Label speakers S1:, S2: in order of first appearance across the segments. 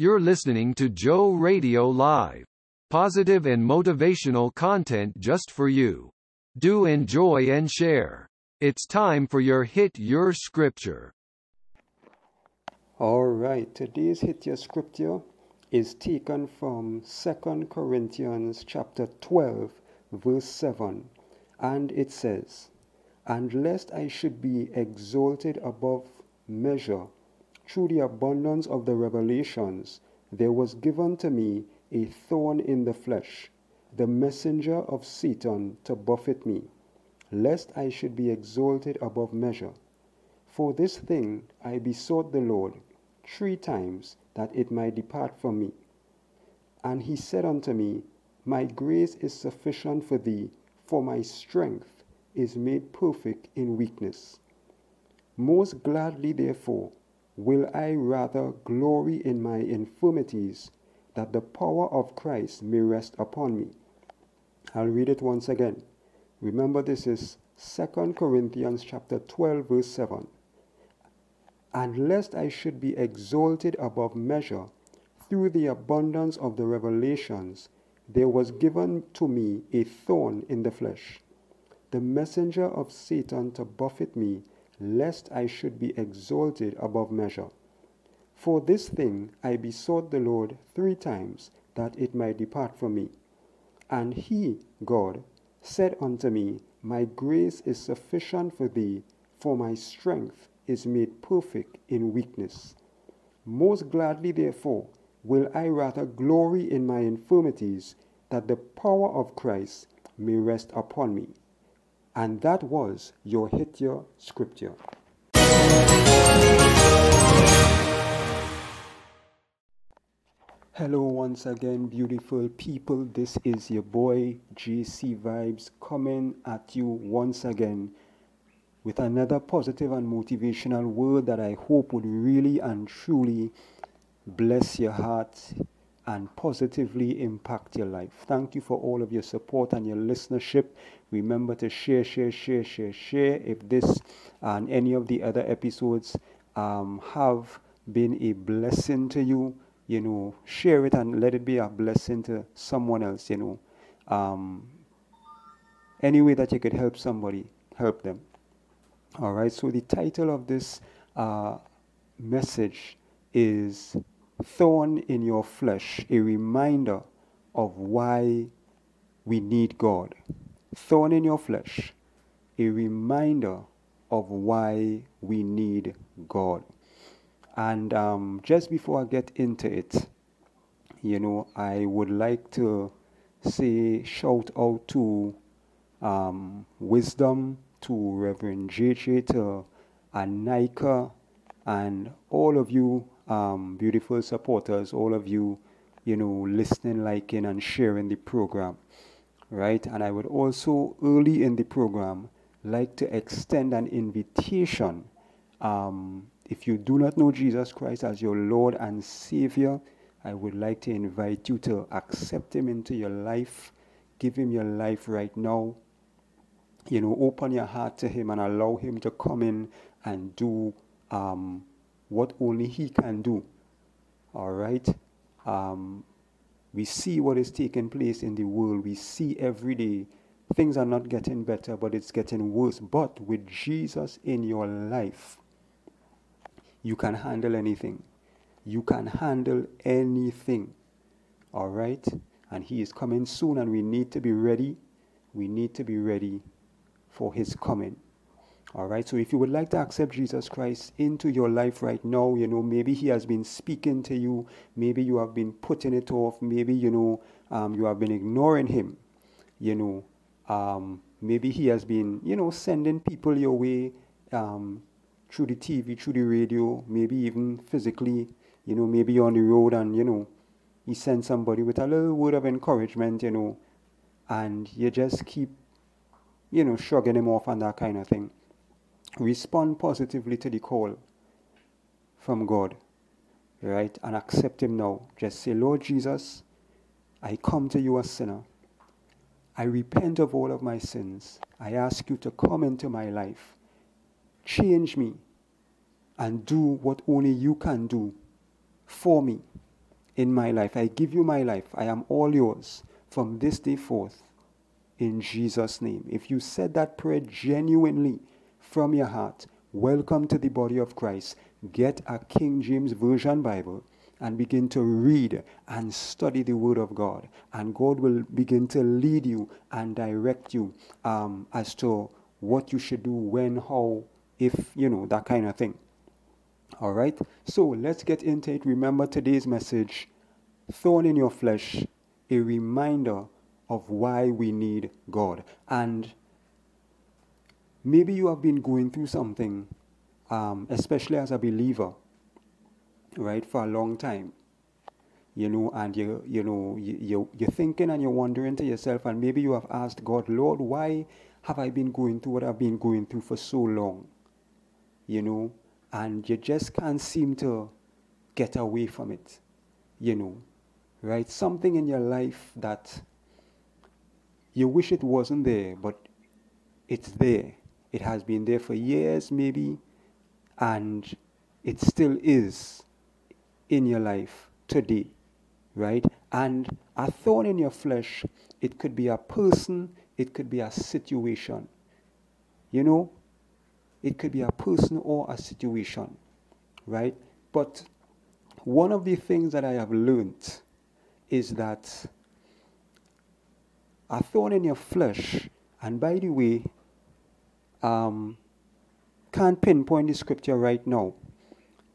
S1: You're listening to Joe Radio Live. Positive and motivational content just for you. Do enjoy and share. It's time for your Hit Your Scripture.
S2: All right, today's Hit Your Scripture is taken from 2 Corinthians chapter 12, verse 7, and it says, And lest I should be exalted above measure through the abundance of the revelations, there was given to me a thorn in the flesh, the messenger of Satan to buffet me, lest I should be exalted above measure. For this thing I besought the Lord three times that it might depart from me. And he said unto me, My grace is sufficient for thee, for my strength is made perfect in weakness. Most gladly, therefore, will I rather glory in my infirmities, that the power of Christ may rest upon me. I'll read it once again. Remember, this is 2 Corinthians chapter 12, verse 7. And lest I should be exalted above measure through the abundance of the revelations, there was given to me a thorn in the flesh, the messenger of Satan to buffet me, lest I should be exalted above measure. For this thing I besought the Lord three times that it might depart from me. And he, God, said unto me, My grace is sufficient for thee, for my strength is made perfect in weakness. Most gladly, therefore, will I rather glory in my infirmities, that the power of Christ may rest upon me. And that was your hit your scripture. Hello, once again, beautiful people. This is your boy JC Vibes coming at you once again with another positive and motivational word that I hope would really and truly bless your heart and positively impact your life. Thank you for all of your support and your listenership. Remember to share, share, share, share, share. If this and any of the other episodes um, have been a blessing to you, you know, share it and let it be a blessing to someone else, you know. Um, any way that you could help somebody, help them. All right, so the title of this uh, message is Thorn in Your Flesh, a reminder of why we need God. Thorn in Your Flesh, a reminder of why we need God. And um, just before I get into it, you know, I would like to say shout out to um, Wisdom to Reverend JJ, to Anika, and all of you um, beautiful supporters, all of you, you know, listening, liking, and sharing the program, right? And I would also, early in the program, like to extend an invitation. Um, if you do not know Jesus Christ as your Lord and Savior, I would like to invite you to accept Him into your life, give Him your life right now you know, open your heart to Him and allow Him to come in and do um, what only He can do. All right? Um, we see what is taking place in the world. We see every day things are not getting better, but it's getting worse. But with Jesus in your life, you can handle anything. You can handle anything. All right? And He is coming soon, and we need to be ready. We need to be ready for his coming. All right, so if you would like to accept Jesus Christ into your life right now, you know, maybe he has been speaking to you, maybe you have been putting it off, maybe, you know, um, you have been ignoring him, you know, um, maybe he has been, you know, sending people your way um, through the TV, through the radio, maybe even physically, you know, maybe on the road and, you know, he sends somebody with a little word of encouragement, you know, and you just keep you know, shrugging him off and that kind of thing. Respond positively to the call from God, right? And accept Him now. Just say, Lord Jesus, I come to you a sinner. I repent of all of my sins. I ask you to come into my life, change me, and do what only you can do for me. in my life. I give you my life. I am all yours from this day forth in Jesus' name. If you said that prayer genuinely from your heart, welcome to the body of Christ. Get a King James Version Bible and begin to read and study the Word of God. And God will begin to lead you and direct you um, as to what you should do, when, how, if, you know, that kind of thing. All right? So let's get into it. Remember today's message thorn in your flesh, a reminder of why we need God. And maybe you have been going through something, um, especially as a believer, right, for a long time. You know, and you you know you, you you're thinking and you're wondering to yourself, and maybe you have asked God, Lord, why have I been going through what I've been going through for so long? You know, and you just can't seem to get away from it. You know, right? Something in your life that you wish it wasn't there, but it's there. It has been there for years, maybe, and it still is in your life today, right? And a thorn in your flesh, it could be a person, it could be a situation. You know, it could be a person or a situation, right? But one of the things that I have learned is that a thorn in your flesh, and by the way, um, can't pinpoint the scripture right now,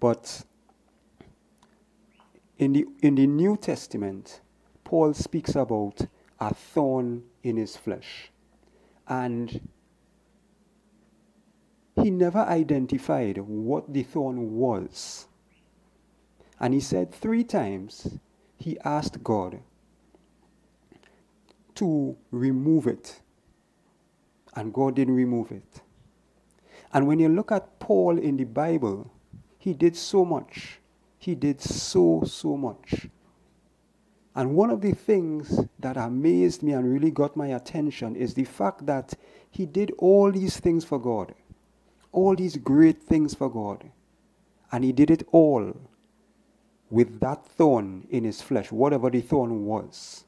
S2: but in the, in the New Testament, Paul speaks about a thorn in his flesh. And he never identified what the thorn was. And he said three times he asked God to remove it. And God didn't remove it. And when you look at Paul in the Bible, he did so much. He did so, so much. And one of the things that amazed me and really got my attention is the fact that he did all these things for God, all these great things for God. And he did it all with that thorn in his flesh, whatever the thorn was.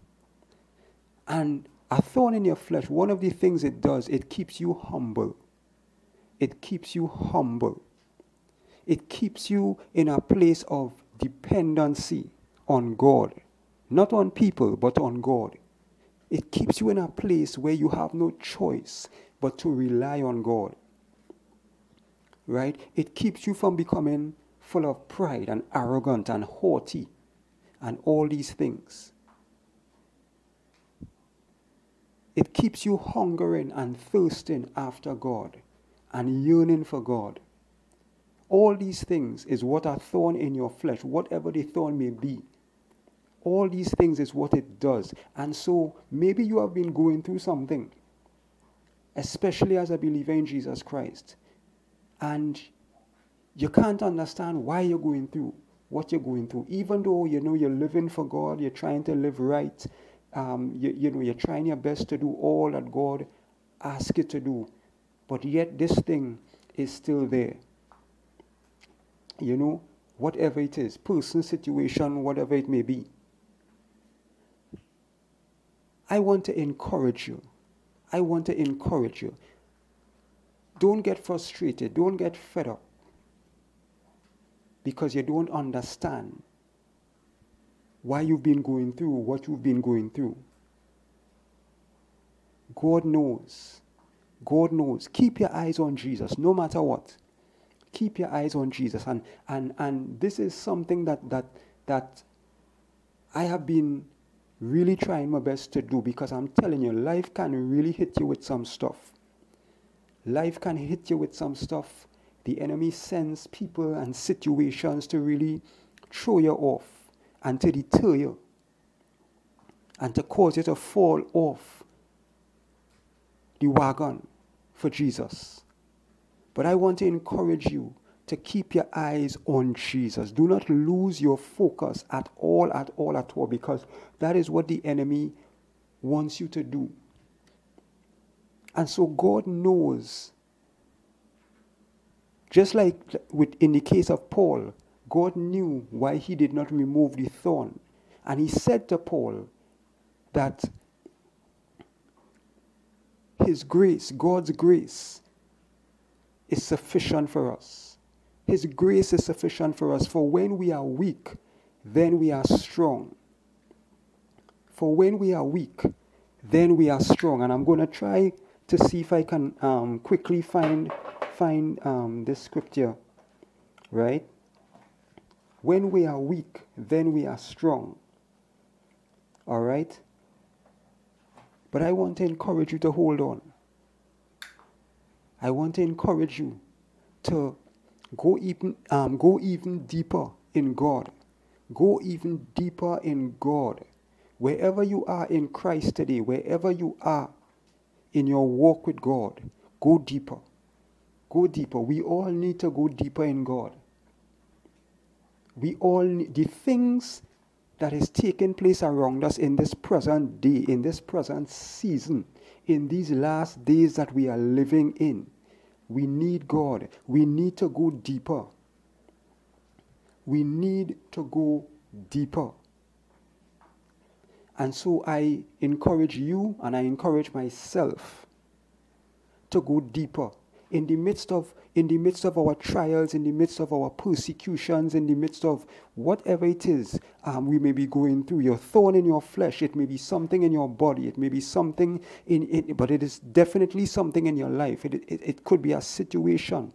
S2: And a thorn in your flesh, one of the things it does, it keeps you humble. It keeps you humble. It keeps you in a place of dependency on God. Not on people, but on God. It keeps you in a place where you have no choice but to rely on God. Right? It keeps you from becoming full of pride and arrogant and haughty and all these things. It keeps you hungering and thirsting after God and yearning for God. All these things is what are thorn in your flesh, whatever the thorn may be. All these things is what it does. And so maybe you have been going through something, especially as a believer in Jesus Christ. And you can't understand why you're going through what you're going through. Even though you know you're living for God, you're trying to live right, um, you, you know, you're trying your best to do all that God asks you to do, but yet this thing is still there. You know, whatever it is, person, situation, whatever it may be. I want to encourage you. I want to encourage you. Don't get frustrated. Don't get fed up because you don't understand why you've been going through what you've been going through. God knows. God knows. Keep your eyes on Jesus no matter what. Keep your eyes on Jesus. And and and this is something that that that I have been really trying my best to do because I'm telling you, life can really hit you with some stuff. Life can hit you with some stuff. The enemy sends people and situations to really throw you off and to deter you and to cause you to fall off the wagon for Jesus. But I want to encourage you to keep your eyes on Jesus. Do not lose your focus at all, at all, at all, because that is what the enemy wants you to do. And so God knows, just like with, in the case of Paul, God knew why he did not remove the thorn. And he said to Paul that his grace, God's grace, is sufficient for us. His grace is sufficient for us. For when we are weak, then we are strong. For when we are weak, then we are strong. And I'm going to try to see if I can um, quickly find find um, this scripture, right? When we are weak, then we are strong. All right? But I want to encourage you to hold on. I want to encourage you to go even, um, go even deeper in God. Go even deeper in God. Wherever you are in Christ today, wherever you are in your walk with God, go deeper. Go deeper. We all need to go deeper in God. We all the things that is taking place around us in this present day, in this present season, in these last days that we are living in. We need God. We need to go deeper. We need to go deeper. And so I encourage you and I encourage myself to go deeper in the midst of in the midst of our trials, in the midst of our persecutions, in the midst of whatever it is um, we may be going through, your thorn in your flesh, it may be something in your body, it may be something in, in but it is definitely something in your life. It, it, it could be a situation.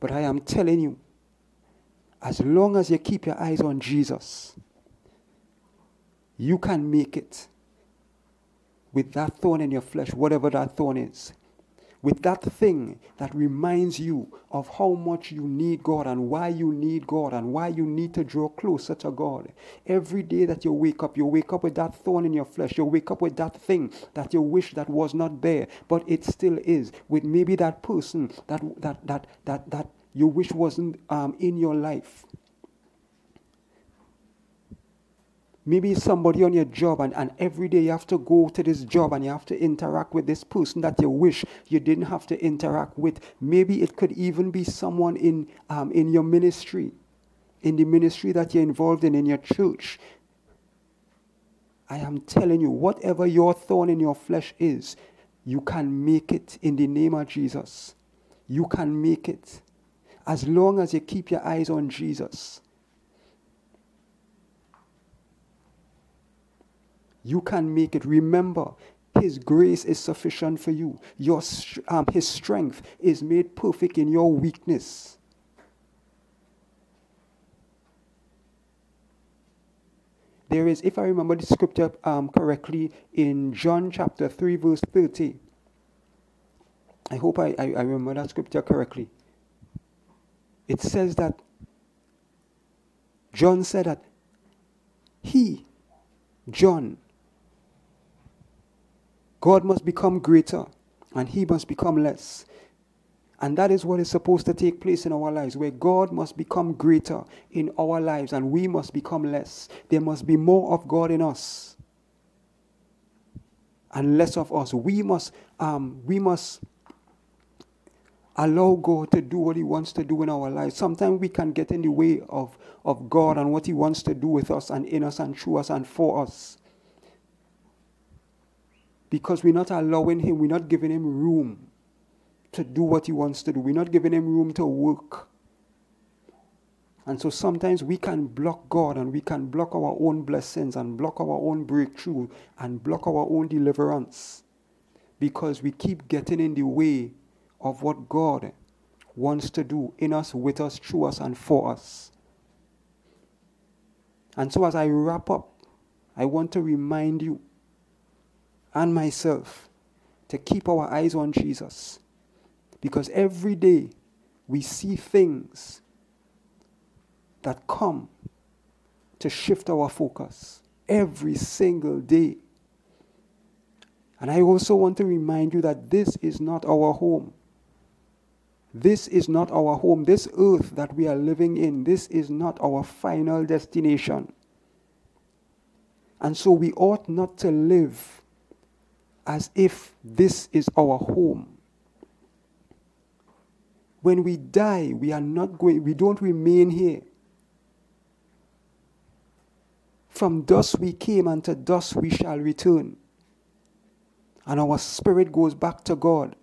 S2: But I am telling you, as long as you keep your eyes on Jesus, you can make it with that thorn in your flesh, whatever that thorn is with that thing that reminds you of how much you need God and why you need God and why you need to draw closer to God. Every day that you wake up, you wake up with that thorn in your flesh. You wake up with that thing that you wish that was not there, but it still is. With maybe that person that that that that that you wish wasn't um, in your life. Maybe somebody on your job, and, and every day you have to go to this job and you have to interact with this person that you wish you didn't have to interact with. Maybe it could even be someone in, um, in your ministry, in the ministry that you're involved in, in your church. I am telling you, whatever your thorn in your flesh is, you can make it in the name of Jesus. You can make it. As long as you keep your eyes on Jesus. You can make it. Remember, His grace is sufficient for you. Your, um, his strength is made perfect in your weakness. There is, if I remember the scripture um, correctly, in John chapter 3, verse 30. I hope I, I, I remember that scripture correctly. It says that John said that he, John, God must become greater and he must become less. And that is what is supposed to take place in our lives, where God must become greater in our lives and we must become less. There must be more of God in us and less of us. We must, um, we must allow God to do what He wants to do in our lives. Sometimes we can get in the way of, of God and what He wants to do with us and in us and through us and for us because we're not allowing Him, we're not giving Him room to do what He wants to do. We're not giving Him room to work. And so sometimes we can block God and we can block our own blessings and block our own breakthrough and block our own deliverance because we keep getting in the way of what God wants to do in us, with us, through us, and for us. And so as I wrap up, I want to remind you and myself to keep our eyes on Jesus. Because every day we see things that come to shift our focus. Every single day. And I also want to remind you that this is not our home. This is not our home. This earth that we are living in, this is not our final destination. And so we ought not to live as if this is our home. When we die, we are not going, we don't remain here. From dust we came, and to dust we shall return. And our spirit goes back to God.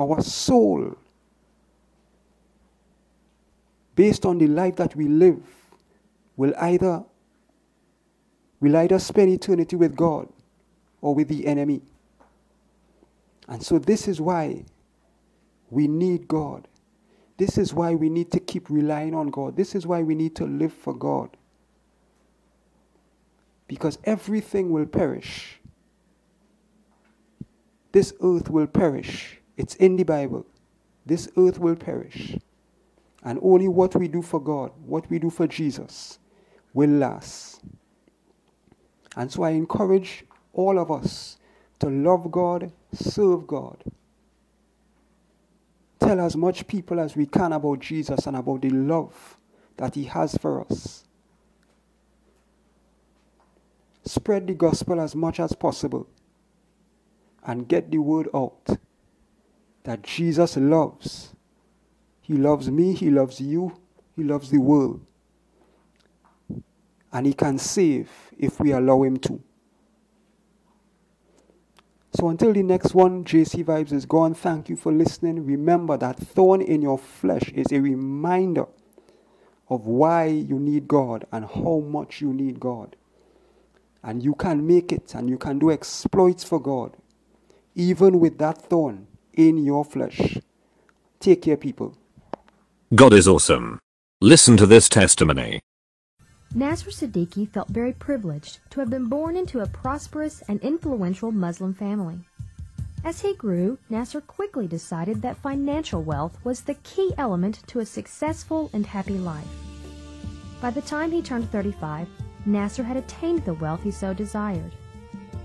S2: Our soul, based on the life that we live, will either will either spend eternity with God or with the enemy. And so this is why we need God. This is why we need to keep relying on God. This is why we need to live for God. Because everything will perish. This earth will perish. It's in the Bible. This earth will perish. And only what we do for God, what we do for Jesus, will last. And so I encourage all of us to love God, serve God, tell as much people as we can about Jesus and about the love that He has for us. Spread the gospel as much as possible and get the word out that Jesus loves. He loves me, He loves you, He loves the world. And He can save if we allow Him to. So until the next one, JC Vibes is gone. Thank you for listening. Remember that thorn in your flesh is a reminder of why you need God and how much you need God. And you can make it and you can do exploits for God, even with that thorn in your flesh. Take care, people.
S3: God is awesome. Listen to this testimony.
S4: Nasir Siddiki felt very privileged to have been born into a prosperous and influential Muslim family. As he grew, Nasir quickly decided that financial wealth was the key element to a successful and happy life. By the time he turned 35, Nasir had attained the wealth he so desired.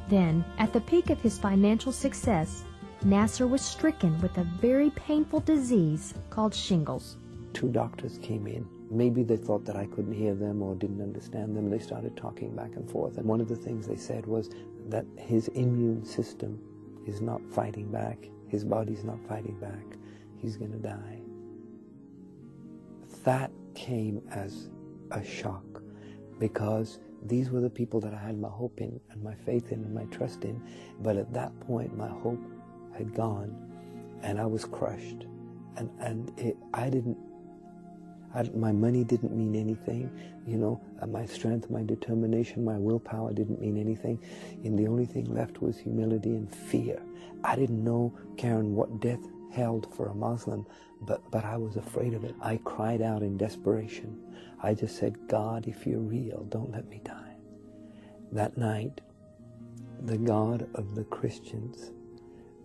S4: Then, at the peak of his financial success, Nasir was stricken with a very painful disease called shingles.
S5: Two doctors came in Maybe they thought that I couldn't hear them or didn't understand them. They started talking back and forth. And one of the things they said was that his immune system is not fighting back. His body's not fighting back. He's going to die. That came as a shock because these were the people that I had my hope in and my faith in and my trust in. But at that point, my hope had gone and I was crushed. And, and it, I didn't I, my money didn't mean anything. You know, uh, my strength, my determination, my willpower didn't mean anything. And the only thing left was humility and fear. I didn't know, Karen, what death held for a Muslim, but, but I was afraid of it. I cried out in desperation. I just said, God, if you're real, don't let me die. That night, the God of the Christians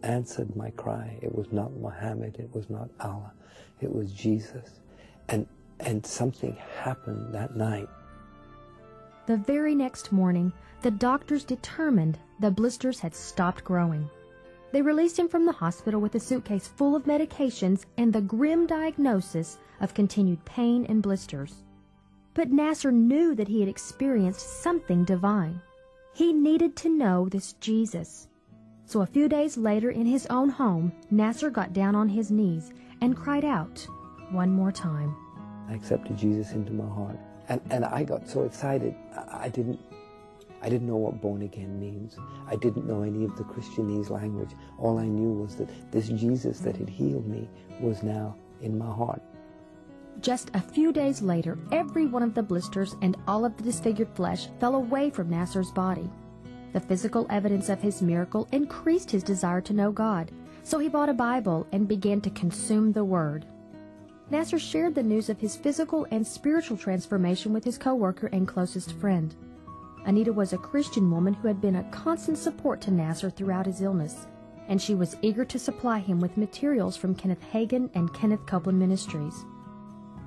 S5: answered my cry. It was not Muhammad, it was not Allah, it was Jesus. And, and something happened that night.
S4: The very next morning, the doctors determined the blisters had stopped growing. They released him from the hospital with a suitcase full of medications and the grim diagnosis of continued pain and blisters. But Nasir knew that he had experienced something divine. He needed to know this Jesus. So a few days later in his own home, Nasir got down on his knees and cried out, one more time.
S5: I accepted Jesus into my heart. And, and I got so excited. I, I didn't I didn't know what born again means. I didn't know any of the Christianese language. All I knew was that this Jesus that had healed me was now in my heart.
S4: Just a few days later, every one of the blisters and all of the disfigured flesh fell away from Nasir's body. The physical evidence of his miracle increased his desire to know God, so he bought a Bible and began to consume the Word. Nasir shared the news of his physical and spiritual transformation with his coworker and closest friend. Anita was a Christian woman who had been a constant support to Nasir throughout his illness, and she was eager to supply him with materials from Kenneth Hagin and Kenneth Copeland Ministries.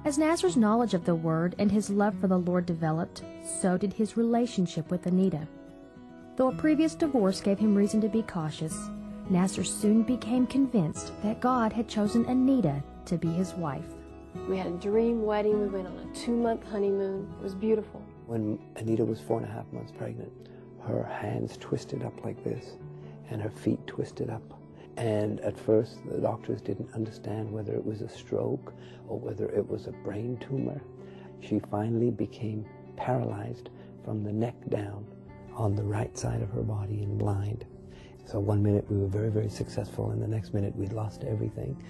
S4: As Nasir's knowledge of the Word and his love for the Lord developed, so did his relationship with Anita. Though a previous divorce gave him reason to be cautious, Nasir soon became convinced that God had chosen Anita to be his wife.
S6: We had a dream wedding. We went on a two month honeymoon. It was beautiful.
S5: When Anita was four and a half months pregnant, her hands twisted up like this and her feet twisted up. And at first, the doctors didn't understand whether it was a stroke or whether it was a brain tumor. She finally became paralyzed from the neck down on the right side of her body and blind. So one minute we were very, very successful, and the next minute we'd lost everything.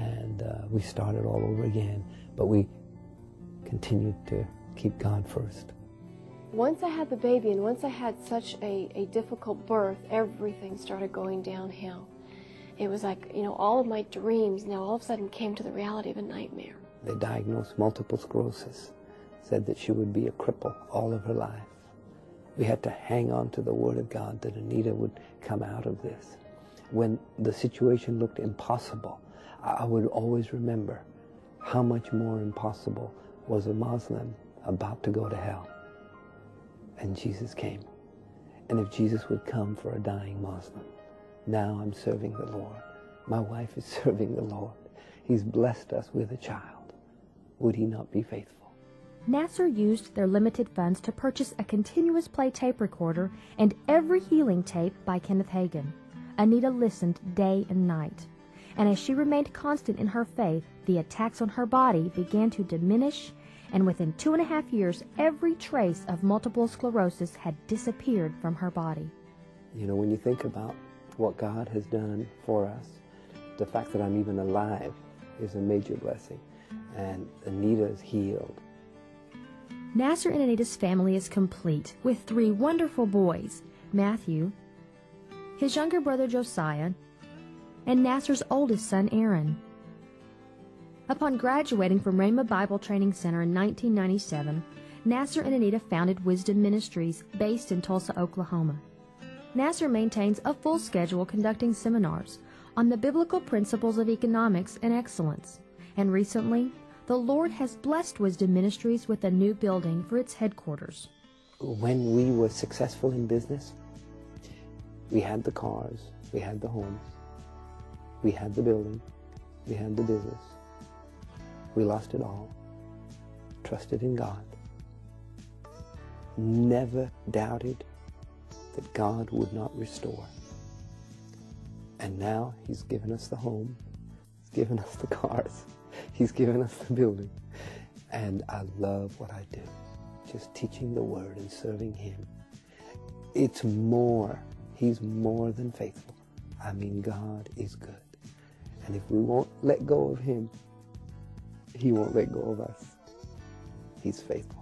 S5: And uh, we started all over again, but we continued to keep God first.
S6: Once I had the baby and once I had such a, a difficult birth, everything started going downhill. It was like, you know, all of my dreams now all of a sudden came to the reality of a nightmare.
S5: They diagnosed multiple sclerosis, said that she would be a cripple all of her life. We had to hang on to the Word of God that Anita would come out of this. When the situation looked impossible, I would always remember how much more impossible was a Muslim about to go to hell. And Jesus came. And if Jesus would come for a dying Muslim, now I'm serving the Lord. My wife is serving the Lord. He's blessed us with a child. Would he not be faithful?
S4: Nasir used their limited funds to purchase a continuous play tape recorder and every healing tape by Kenneth Hagin. Anita listened day and night. And as she remained constant in her faith, the attacks on her body began to diminish, and within two and a half years, every trace of multiple sclerosis had disappeared from her body.
S5: You know, when you think about what God has done for us, the fact that I'm even alive is a major blessing. And Anita is healed.
S4: Nasir and Anita's family is complete with three wonderful boys Matthew, his younger brother Josiah, and Nasir's oldest son Aaron. Upon graduating from Rhema Bible Training Center in 1997, Nasir and Anita founded Wisdom Ministries based in Tulsa, Oklahoma. Nasir maintains a full schedule conducting seminars on the biblical principles of economics and excellence, and recently the Lord has blessed Wisdom Ministries with a new building for its headquarters.
S5: When we were successful in business, we had the cars, we had the homes, we had the building, we had the business. We lost it all, trusted in God, never doubted that God would not restore. And now He's given us the home, He's given us the cars. He's given us the building. And I love what I do. Just teaching the word and serving him. It's more. He's more than faithful. I mean, God is good. And if we won't let go of him, he won't let go of us. He's faithful.